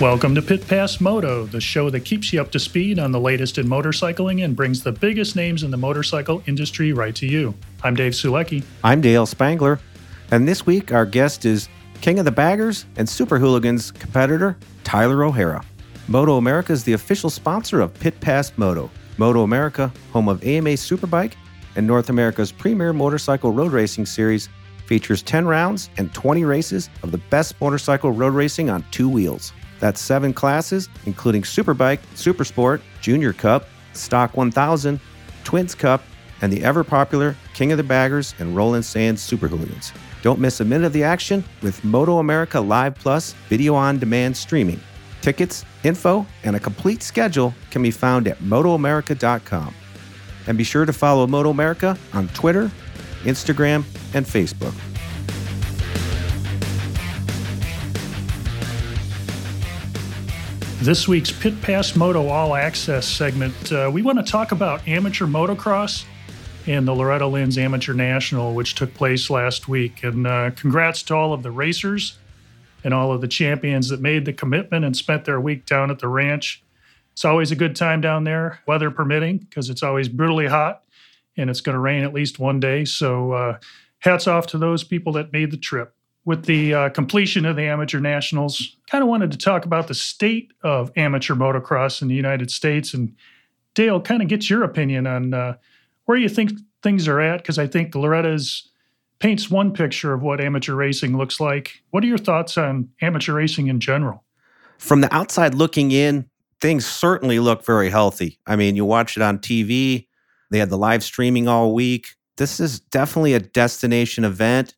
Welcome to Pit Pass Moto, the show that keeps you up to speed on the latest in motorcycling and brings the biggest names in the motorcycle industry right to you. I'm Dave Sulecki. I'm Dale Spangler. And this week, our guest is King of the Baggers and Super Hooligans competitor Tyler O'Hara. Moto America is the official sponsor of Pit Pass Moto. Moto America, home of AMA Superbike and North America's premier motorcycle road racing series, features 10 rounds and 20 races of the best motorcycle road racing on two wheels. That's seven classes, including Superbike, Supersport, Junior Cup, Stock 1000, Twins Cup, and the ever popular King of the Baggers and Roland Sands Super Hooligans. Don't miss a minute of the action with Moto America Live Plus video on demand streaming. Tickets, info, and a complete schedule can be found at MotoAmerica.com. And be sure to follow Moto America on Twitter, Instagram, and Facebook. This week's Pit Pass Moto All Access segment, uh, we want to talk about amateur motocross and the Loretta Lynn's Amateur National, which took place last week. And uh, congrats to all of the racers and all of the champions that made the commitment and spent their week down at the ranch. It's always a good time down there, weather permitting, because it's always brutally hot and it's going to rain at least one day. So, uh, hats off to those people that made the trip with the uh, completion of the amateur nationals, kind of wanted to talk about the state of amateur motocross in the United States. And Dale, kind of get your opinion on uh, where you think things are at, because I think Loretta's paints one picture of what amateur racing looks like. What are your thoughts on amateur racing in general? From the outside looking in, things certainly look very healthy. I mean, you watch it on TV, they had the live streaming all week. This is definitely a destination event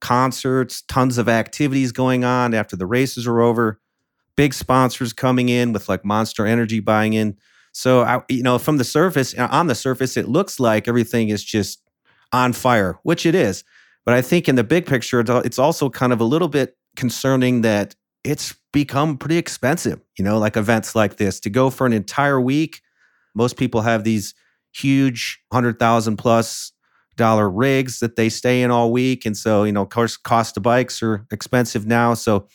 concerts, tons of activities going on after the races are over, big sponsors coming in with like Monster Energy buying in. So, I, you know, from the surface, uh, on the surface, it looks like everything is just on fire, which it is. But I think in the big picture, it's also kind of a little bit concerning that it's become pretty expensive, you know, like events like this to go for an entire week. Most people have these huge 100,000 plus dollar rigs that they stay in all week. And so, you know, of course, cost of bikes are expensive now. So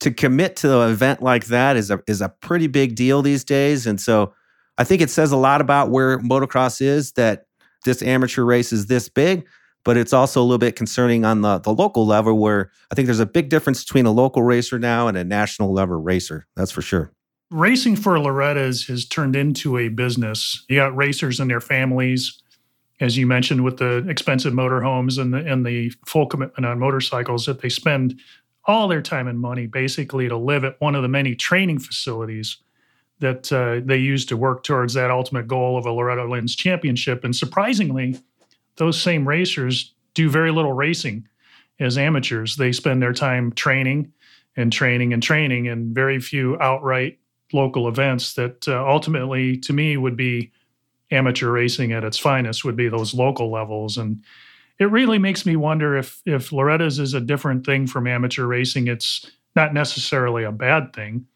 to commit to an event like that is a is a pretty big deal these days. And so I think it says a lot about where motocross is that this amateur race is this big, but it's also a little bit concerning on the, the local level where I think there's a big difference between a local racer now and a national level racer. That's for sure. Racing for Loretta's has turned into a business. You got racers and their families as you mentioned, with the expensive motorhomes and the and the full commitment on motorcycles, that they spend all their time and money basically to live at one of the many training facilities that uh, they use to work towards that ultimate goal of a Loretta Lynn's championship. And surprisingly, those same racers do very little racing as amateurs. They spend their time training and training and training, and very few outright local events that uh, ultimately, to me, would be amateur racing at its finest would be those local levels and it really makes me wonder if if Loretta's is a different thing from amateur racing it's not necessarily a bad thing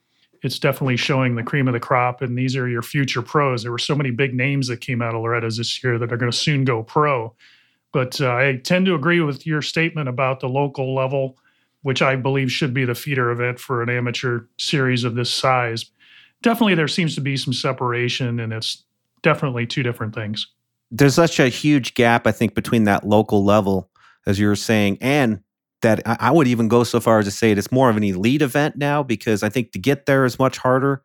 it's definitely showing the cream of the crop and these are your future pros. There were so many big names that came out of Loretta's this year that are going to soon go pro. But uh, I tend to agree with your statement about the local level which I believe should be the feeder event for an amateur series of this size. Definitely there seems to be some separation and it's definitely two different things. There's such a huge gap, I think, between that local level, as you were saying, and that I would even go so far as to say it is more of an elite event now because I think to get there is much harder.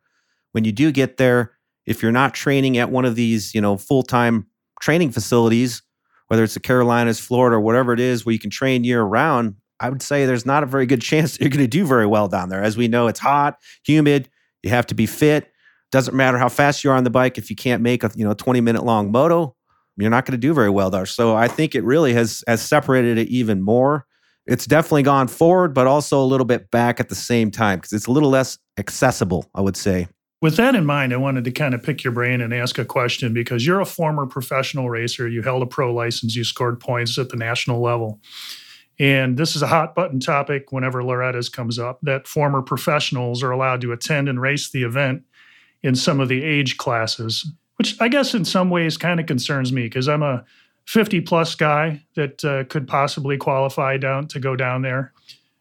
When you do get there, if you're not training at one of these, you know, full time training facilities, whether it's the Carolinas, Florida, or whatever it is, where you can train year round, I would say there's not a very good chance that you're going to do very well down there. As we know, it's hot, humid. You have to be fit. Doesn't matter how fast you are on the bike if you can't make a you know 20 minute long moto, you're not going to do very well there. So I think it really has has separated it even more. It's definitely gone forward, but also a little bit back at the same time because it's a little less accessible, I would say. With that in mind, I wanted to kind of pick your brain and ask a question because you're a former professional racer. You held a pro license, you scored points at the national level. And this is a hot button topic whenever Loretta's comes up that former professionals are allowed to attend and race the event in some of the age classes, which I guess in some ways kind of concerns me because I'm a 50 plus guy that uh, could possibly qualify down to go down there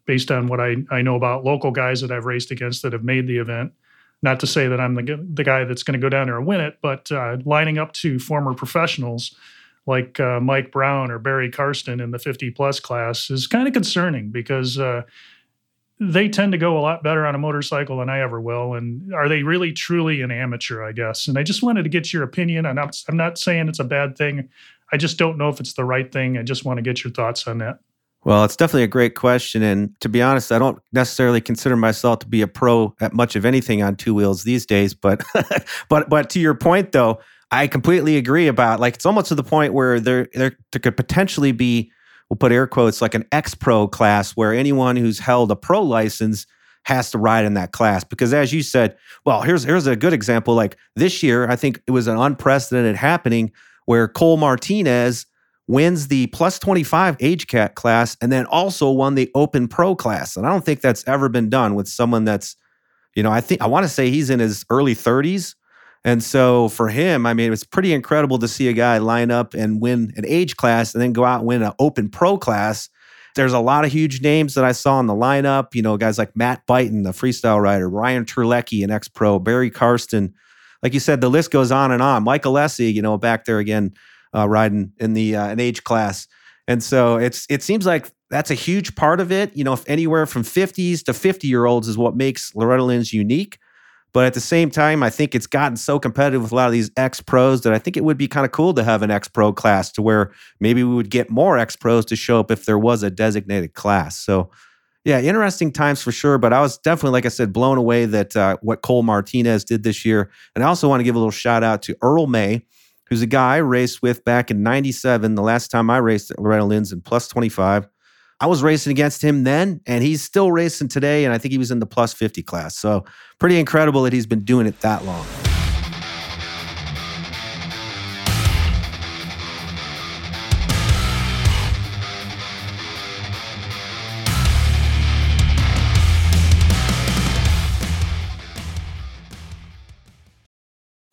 based on what I, I know about local guys that I've raced against that have made the event. Not to say that I'm the, the guy that's going to go down there and win it, but uh, lining up to former professionals like uh, Mike Brown or Barry Carsten in the 50 plus class is kind of concerning because uh, they tend to go a lot better on a motorcycle than I ever will. And are they really truly an amateur, I guess? And I just wanted to get your opinion. I'm I'm not saying it's a bad thing. I just don't know if it's the right thing. I just want to get your thoughts on that. Well, it's definitely a great question. And to be honest, I don't necessarily consider myself to be a pro at much of anything on two wheels these days. But but but to your point though, I completely agree about like it's almost to the point where there there, there could potentially be we'll put air quotes like an X Pro class where anyone who's held a pro license has to ride in that class because as you said, well, here's here's a good example like this year I think it was an unprecedented happening where Cole Martinez wins the plus 25 age cat class and then also won the open pro class. And I don't think that's ever been done with someone that's you know, I think I want to say he's in his early 30s and so for him, I mean, it's pretty incredible to see a guy line up and win an age class and then go out and win an open pro class. There's a lot of huge names that I saw in the lineup. You know, guys like Matt Buyten, the freestyle rider, Ryan Terlecki, an ex pro, Barry Carsten. Like you said, the list goes on and on. Michael Alessi, you know, back there again, uh, riding in the uh, an age class. And so it's it seems like that's a huge part of it. You know, if anywhere from 50s to 50 year olds is what makes Loretta Lynn's unique. But at the same time, I think it's gotten so competitive with a lot of these ex pros that I think it would be kind of cool to have an ex pro class to where maybe we would get more ex pros to show up if there was a designated class. So, yeah, interesting times for sure. But I was definitely, like I said, blown away that uh, what Cole Martinez did this year. And I also want to give a little shout out to Earl May, who's a guy I raced with back in 97, the last time I raced at Loretta Lynn's in plus 25. I was racing against him then, and he's still racing today. And I think he was in the plus 50 class. So pretty incredible that he's been doing it that long.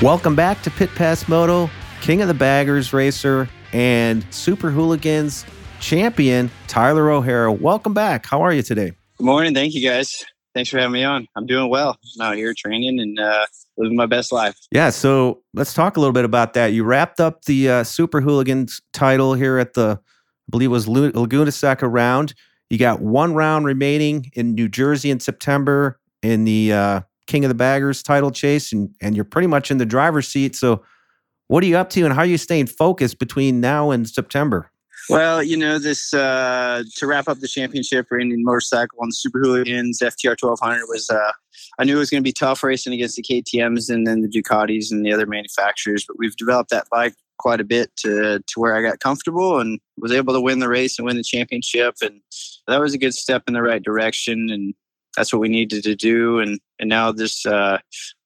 Welcome back to Pit Pass Moto, King of the Baggers racer and Super Hooligans champion, Tyler O'Hara. Welcome back. How are you today? Good morning. Thank you guys. Thanks for having me on. I'm doing well. I'm out here training and uh, living my best life. Yeah. So let's talk a little bit about that. You wrapped up the uh, Super Hooligans title here at the, I believe it was Laguna Seca round. You got one round remaining in New Jersey in September in the uh, King of the Baggers title chase, and and you're pretty much in the driver's seat. So, what are you up to, and how are you staying focused between now and September? Well, you know, this uh, to wrap up the championship for Indian Motorcycle on the Super Hooligans FTR 1200 was. Uh, I knew it was going to be tough racing against the KTM's and then the Ducatis and the other manufacturers, but we've developed that bike quite a bit to to where I got comfortable and was able to win the race and win the championship, and that was a good step in the right direction. And that's what we needed to do. And and now this uh,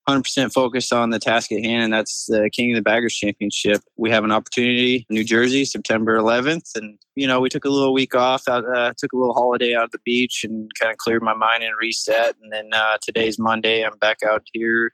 100% focused on the task at hand, and that's the King of the Baggers Championship. We have an opportunity, New Jersey, September 11th, and you know we took a little week off, uh, took a little holiday out of the beach, and kind of cleared my mind and reset. And then uh, today's Monday, I'm back out here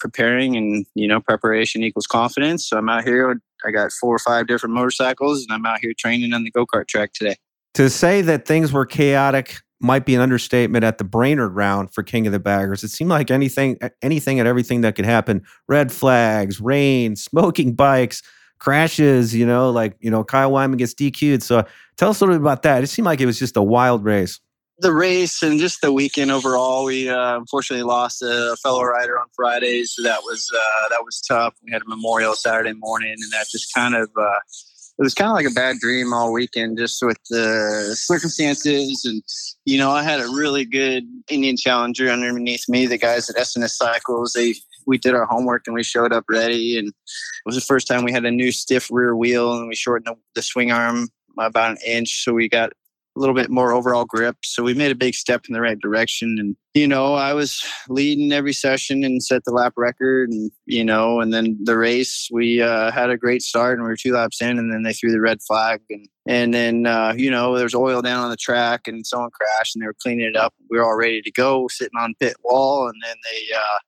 preparing, and you know preparation equals confidence. So I'm out here. I got four or five different motorcycles, and I'm out here training on the go kart track today. To say that things were chaotic might be an understatement at the Brainerd round for King of the Baggers. It seemed like anything, anything and everything that could happen: red flags, rain, smoking bikes, crashes. You know, like you know, Kyle Wyman gets DQ'd. So tell us a little bit about that. It seemed like it was just a wild race. The race and just the weekend overall, we uh, unfortunately lost a fellow rider on Friday, so that was uh, that was tough. We had a memorial Saturday morning, and that just kind of uh, it was kind of like a bad dream all weekend, just with the circumstances. And, you know, I had a really good Indian Challenger underneath me. The guys at S&S Cycles, they, we did our homework and we showed up ready. And it was the first time we had a new stiff rear wheel and we shortened the, the swing arm about an inch. So we got a little bit more overall grip. So we made a big step in the right direction. And, you know, I was leading every session and set the lap record. And, you know, and then the race, we uh, had a great start and we were two laps in and then they threw the red flag. And, and then, uh, you know, there's oil down on the track and someone crashed and they were cleaning it up. We were all ready to go sitting on pit wall. And then they, uh,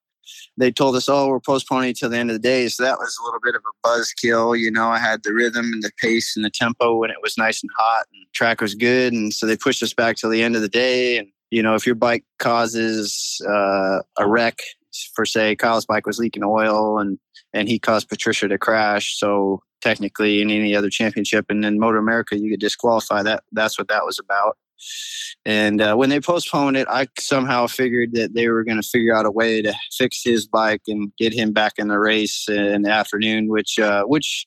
they told us, oh, we're postponing till the end of the day. So that was a little bit of a buzzkill. You know, I had the rhythm and the pace and the tempo when it was nice and hot and track was good. And so they pushed us back till the end of the day. And, you know, if your bike causes uh, a wreck, for say Kyle's bike was leaking oil and, and he caused Patricia to crash. So technically in any other championship and then Moto America, you could disqualify that. That's what that was about. And uh, when they postponed it, I somehow figured that they were going to figure out a way to fix his bike and get him back in the race in the afternoon, which uh, which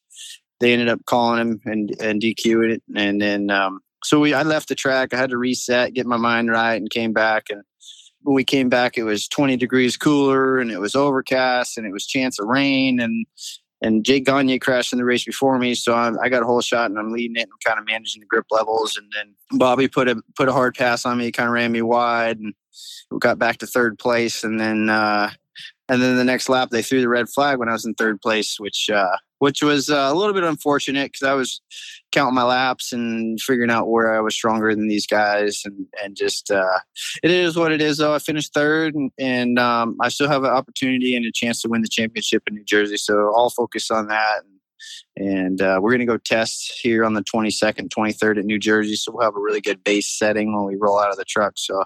they ended up calling him and and DQing it. And then um, so we I left the track. I had to reset, get my mind right, and came back. And when we came back, it was 20 degrees cooler, and it was overcast, and it was chance of rain, and and Jake Gagne crashed in the race before me, so I'm, i got a whole shot and I'm leading it and kind of managing the grip levels. And then Bobby put a put a hard pass on me, kind of ran me wide, and we got back to third place. And then uh, and then the next lap they threw the red flag when I was in third place, which uh, which was uh, a little bit unfortunate because I was counting my laps and figuring out where I was stronger than these guys, and and just uh, it is what it is. Though I finished third, and, and um, I still have an opportunity and a chance to win the championship in New Jersey. So I'll focus on that. And, and uh, we're going to go test here on the 22nd, 23rd at New Jersey. So we'll have a really good base setting when we roll out of the truck. So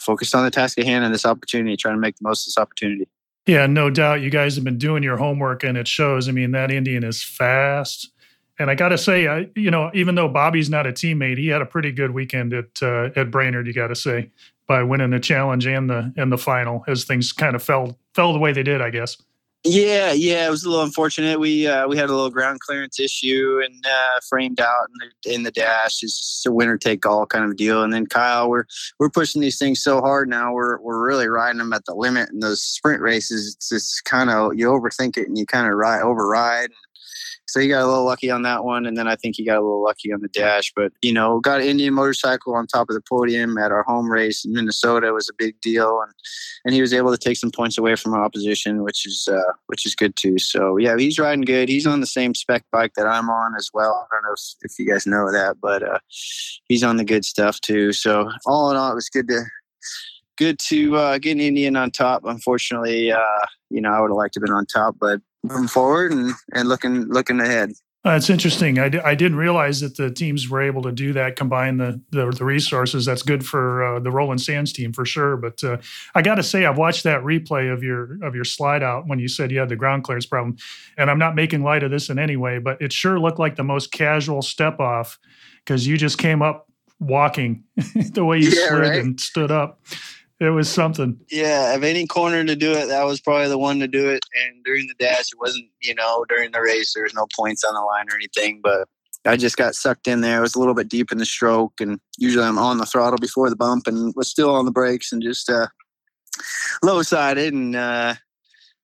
focus on the task at hand and this opportunity, trying to make the most of this opportunity. Yeah, no doubt. You guys have been doing your homework, and it shows. I mean, that Indian is fast. And I got to say, I, you know, even though Bobby's not a teammate, he had a pretty good weekend at uh, at Brainerd. You got to say by winning the challenge and the and the final, as things kind of fell fell the way they did, I guess. Yeah, yeah, it was a little unfortunate. We uh, we had a little ground clearance issue and uh, framed out in the, in the dash. It's just a winner take all kind of deal. And then Kyle, we're we're pushing these things so hard now. We're we're really riding them at the limit. And those sprint races, it's just kind of you overthink it and you kind of ride override. So he got a little lucky on that one, and then I think he got a little lucky on the dash. But you know, got an Indian motorcycle on top of the podium at our home race in Minnesota was a big deal, and and he was able to take some points away from opposition, which is uh, which is good too. So yeah, he's riding good. He's on the same spec bike that I'm on as well. I don't know if, if you guys know that, but uh, he's on the good stuff too. So all in all, it was good to good to uh, get an Indian on top. Unfortunately, uh, you know, I would have liked to have been on top, but moving forward and, and looking looking ahead. Uh, it's interesting. I d- I didn't realize that the teams were able to do that, combine the the, the resources. That's good for uh, the Roland Sands team for sure. But uh, I got to say, I've watched that replay of your of your slide out when you said you had the ground clearance problem, and I'm not making light of this in any way, but it sure looked like the most casual step off because you just came up walking the way you yeah, slid right? and stood up it was something. Yeah, of any corner to do it, that was probably the one to do it. And during the dash, it wasn't, you know, during the race, there was no points on the line or anything, but I just got sucked in there. It was a little bit deep in the stroke, and usually I'm on the throttle before the bump and was still on the brakes and just uh, low sided, and uh,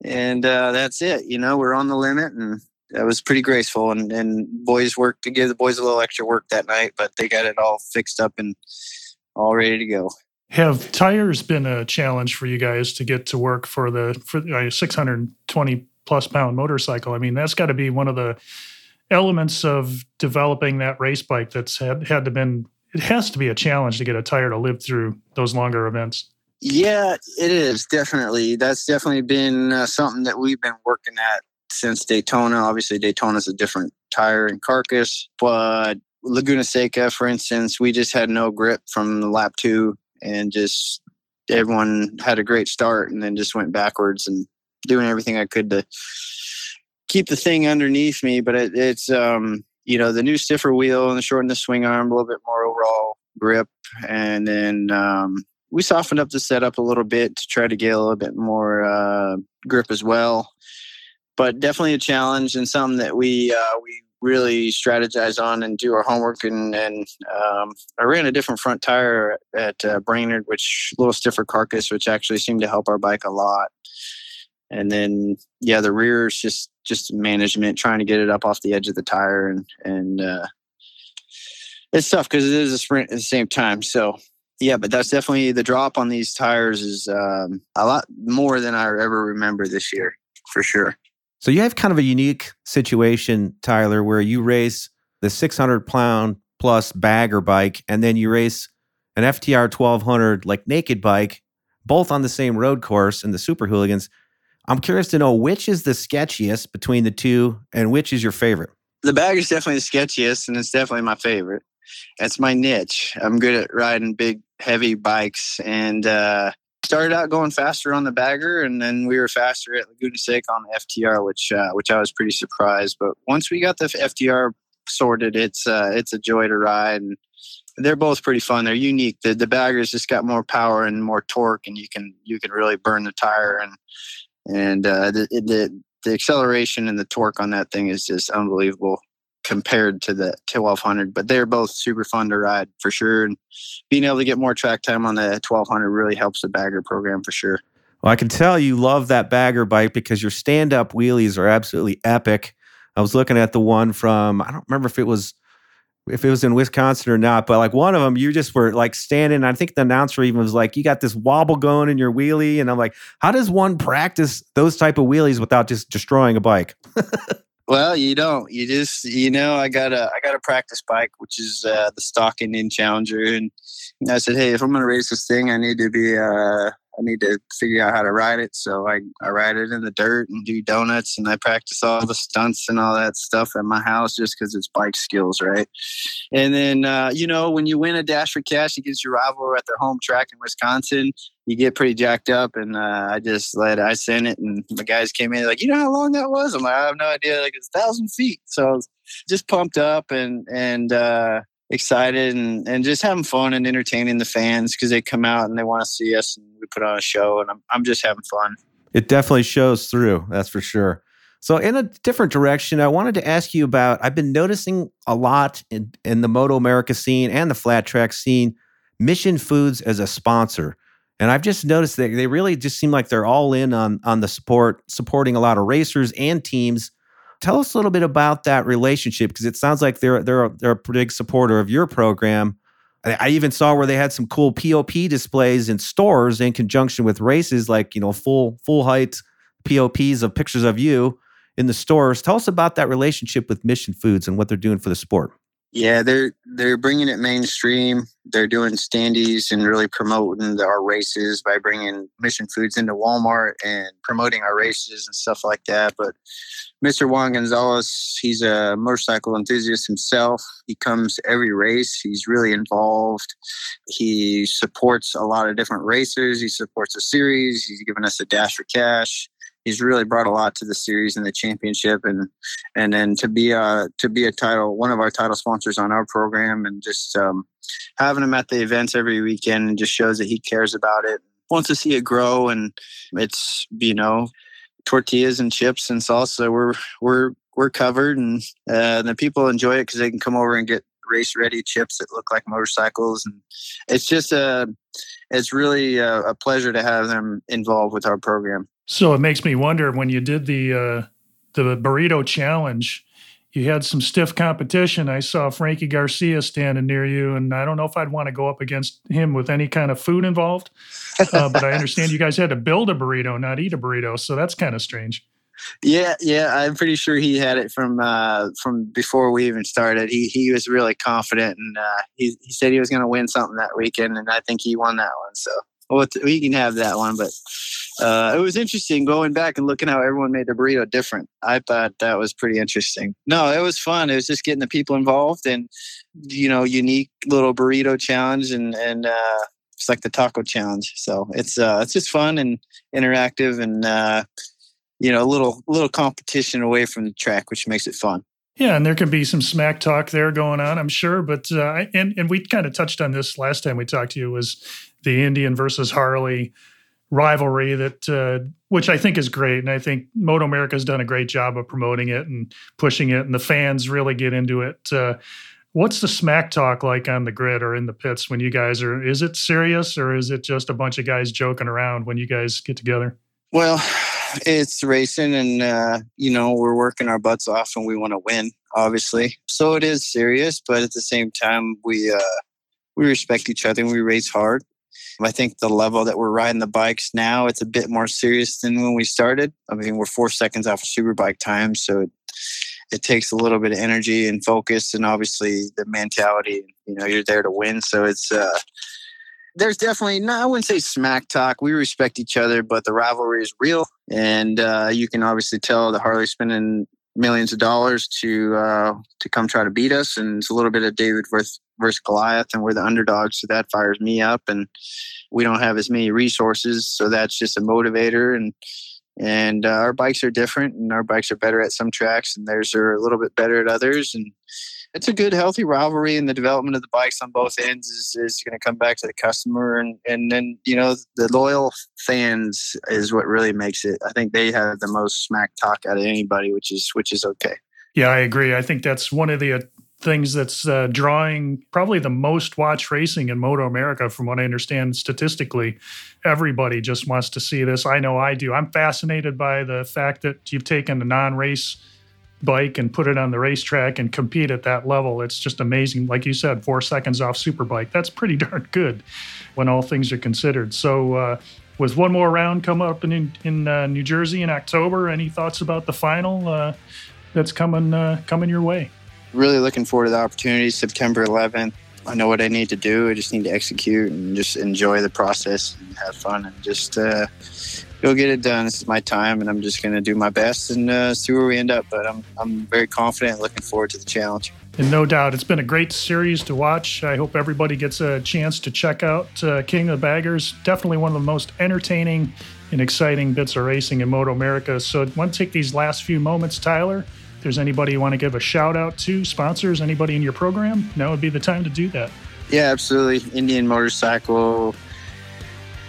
and uh, that's it. You know, we're on the limit, and that was pretty graceful. And and boys worked to give the boys a little extra work that night, but they got it all fixed up and all ready to go. Have tires been a challenge for you guys to get to work for the for a 620 plus pound motorcycle? I mean, that's got to be one of the elements of developing that race bike that's had had to been it has to be a challenge to get a tire to live through those longer events. Yeah, it is definitely. That's definitely been uh, something that we've been working at since Daytona. Obviously, Daytona is a different tire and carcass, but Laguna Seca, for instance, we just had no grip from lap two and just everyone had a great start and then just went backwards and doing everything I could to keep the thing underneath me. But it, it's, um, you know, the new stiffer wheel and the shorten the swing arm, a little bit more overall grip. And then um, we softened up the setup a little bit to try to get a little bit more uh, grip as well. But definitely a challenge and something that we uh, we really strategize on and do our homework. And, and um, I ran a different front tire at uh, Brainerd, which a little stiffer carcass, which actually seemed to help our bike a lot. And then, yeah, the rear is just just management, trying to get it up off the edge of the tire, and and uh, it's tough because it is a sprint at the same time. So yeah, but that's definitely the drop on these tires is um, a lot more than I ever remember this year, for sure. So you have kind of a unique situation, Tyler, where you race the 600 pound plus bagger bike, and then you race an FTR 1200 like naked bike, both on the same road course in the Super Hooligans. I'm curious to know which is the sketchiest between the two, and which is your favorite. The bagger is definitely the sketchiest, and it's definitely my favorite. That's my niche. I'm good at riding big, heavy bikes, and uh, started out going faster on the bagger, and then we were faster at Laguna Seca on the FTR, which uh, which I was pretty surprised. But once we got the FTR sorted, it's uh, it's a joy to ride, and they're both pretty fun. They're unique. The the bagger's just got more power and more torque, and you can you can really burn the tire, and and uh, the, the the acceleration and the torque on that thing is just unbelievable compared to the 1200 but they're both super fun to ride for sure and being able to get more track time on the 1200 really helps the bagger program for sure well i can tell you love that bagger bike because your stand-up wheelies are absolutely epic i was looking at the one from i don't remember if it was if it was in Wisconsin or not, but like one of them, you just were like standing. I think the announcer even was like, "You got this wobble going in your wheelie," and I'm like, "How does one practice those type of wheelies without just destroying a bike?" Well, you don't. You just, you know, I got a, I got a practice bike, which is uh, the stock Indian Challenger, and I said, hey, if I'm going to race this thing, I need to be, uh, I need to figure out how to ride it. So I, I ride it in the dirt and do donuts, and I practice all the stunts and all that stuff at my house just because it's bike skills, right? And then, uh, you know, when you win a dash for cash against your rival at their home track in Wisconsin, you get pretty jacked up. And uh, I just let I sent it, and the guys came in like, you know how long that was? I'm like, I have no idea. Like it's a thousand feet. So I was just pumped up and and uh, excited and and just having fun and entertaining the fans because they come out and they want to see us and we put on a show and I'm I'm just having fun. It definitely shows through. That's for sure. So, in a different direction, I wanted to ask you about. I've been noticing a lot in, in the Moto America scene and the flat track scene, Mission Foods as a sponsor. And I've just noticed that they really just seem like they're all in on on the support, supporting a lot of racers and teams. Tell us a little bit about that relationship because it sounds like they're they're they're a big supporter of your program. I, I even saw where they had some cool POP displays in stores in conjunction with races, like you know full full height POPs of pictures of you in the stores. Tell us about that relationship with Mission Foods and what they're doing for the sport. Yeah, they're they're bringing it mainstream. They're doing standees and really promoting our races by bringing Mission Foods into Walmart and promoting our races and stuff like that. But Mr. Juan Gonzalez, he's a motorcycle enthusiast himself. He comes every race. He's really involved. He supports a lot of different racers. He supports a series. He's given us a dash for cash he's really brought a lot to the series and the championship and and then to be a to be a title one of our title sponsors on our program and just um, having him at the events every weekend just shows that he cares about it wants to see it grow and it's you know tortillas and chips and salsa we're we're we're covered and uh, the people enjoy it because they can come over and get race ready chips that look like motorcycles and it's just a it's really a, a pleasure to have them involved with our program so it makes me wonder when you did the uh, the burrito challenge, you had some stiff competition. I saw Frankie Garcia standing near you, and I don't know if I'd want to go up against him with any kind of food involved. Uh, but I understand you guys had to build a burrito, not eat a burrito. So that's kind of strange. Yeah, yeah, I'm pretty sure he had it from uh, from before we even started. He he was really confident, and uh, he he said he was going to win something that weekend, and I think he won that one. So well, we can have that one, but uh, it was interesting going back and looking how everyone made the burrito different. I thought that was pretty interesting. No, it was fun. It was just getting the people involved and you know unique little burrito challenge and and uh, it's like the taco challenge. So it's uh, it's just fun and interactive and uh, you know a little little competition away from the track, which makes it fun. Yeah, and there can be some smack talk there going on, I'm sure. But uh, and and we kind of touched on this last time we talked to you was the Indian versus Harley rivalry that uh, which I think is great, and I think Moto America has done a great job of promoting it and pushing it, and the fans really get into it. Uh, what's the smack talk like on the grid or in the pits when you guys are? Is it serious or is it just a bunch of guys joking around when you guys get together? Well, it's racing, and uh, you know we're working our butts off, and we want to win, obviously. So it is serious, but at the same time, we uh, we respect each other and we race hard. I think the level that we're riding the bikes now, it's a bit more serious than when we started. I mean, we're four seconds off of superbike time, so it, it takes a little bit of energy and focus, and obviously the mentality. You know, you're there to win, so it's. Uh, there's definitely no, I wouldn't say smack talk. We respect each other, but the rivalry is real, and uh, you can obviously tell the Harley spending millions of dollars to uh, to come try to beat us, and it's a little bit of David versus, versus Goliath, and we're the underdogs, so that fires me up, and we don't have as many resources, so that's just a motivator, and and uh, our bikes are different, and our bikes are better at some tracks, and theirs are a little bit better at others, and it's a good, healthy rivalry, and the development of the bikes on both ends is, is going to come back to the customer, and and then you know the loyal fans is what really makes it. I think they have the most smack talk out of anybody, which is which is okay. Yeah, I agree. I think that's one of the things that's uh, drawing probably the most watch racing in Moto America, from what I understand statistically. Everybody just wants to see this. I know I do. I'm fascinated by the fact that you've taken a non-race bike and put it on the racetrack and compete at that level. It's just amazing. Like you said, four seconds off Superbike. That's pretty darn good when all things are considered. So, uh, with one more round coming up in in uh, New Jersey in October, any thoughts about the final uh, that's coming uh, coming your way? Really looking forward to the opportunity. September 11th. I know what I need to do. I just need to execute and just enjoy the process and have fun and just uh, go get it done. This is my time, and I'm just going to do my best and uh, see where we end up. But I'm I'm very confident, and looking forward to the challenge. And no doubt, it's been a great series to watch. I hope everybody gets a chance to check out uh, King of the Baggers. Definitely one of the most entertaining and exciting bits of racing in Moto America. So, I want to take these last few moments, Tyler. There's anybody you want to give a shout out to, sponsors, anybody in your program, now would be the time to do that. Yeah, absolutely. Indian Motorcycle,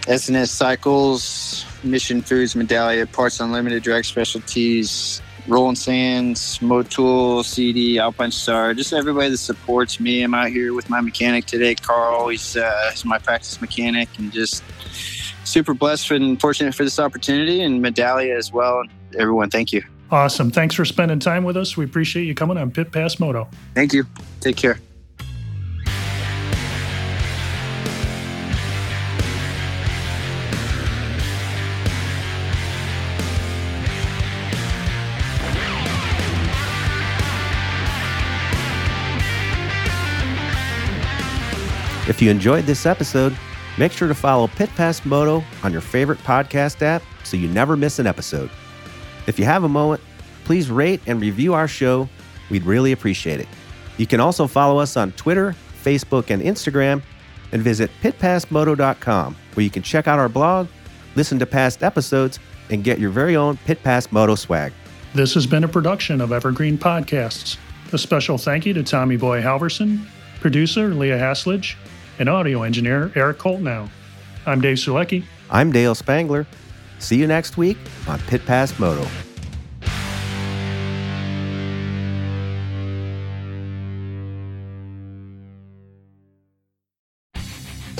S&S Cycles, Mission Foods, Medallia, Parts Unlimited, Drag Specialties, Roland Sands, Motul, CD, Alpine Star, just everybody that supports me. I'm out here with my mechanic today, Carl. He's, uh, he's my practice mechanic and just super blessed and fortunate for this opportunity and Medallia as well. Everyone, thank you. Awesome. Thanks for spending time with us. We appreciate you coming on Pit Pass Moto. Thank you. Take care. If you enjoyed this episode, make sure to follow Pit Pass Moto on your favorite podcast app so you never miss an episode. If you have a moment, please rate and review our show. We'd really appreciate it. You can also follow us on Twitter, Facebook, and Instagram, and visit pitpassmoto.com, where you can check out our blog, listen to past episodes, and get your very own Pit Pass Moto swag. This has been a production of Evergreen Podcasts. A special thank you to Tommy Boy Halverson, producer Leah Haslage, and audio engineer Eric Koltnow. I'm Dave Sulecki. I'm Dale Spangler. See you next week on Pit Pass Moto.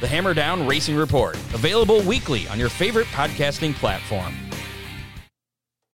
The Hammer Down Racing Report, available weekly on your favorite podcasting platform.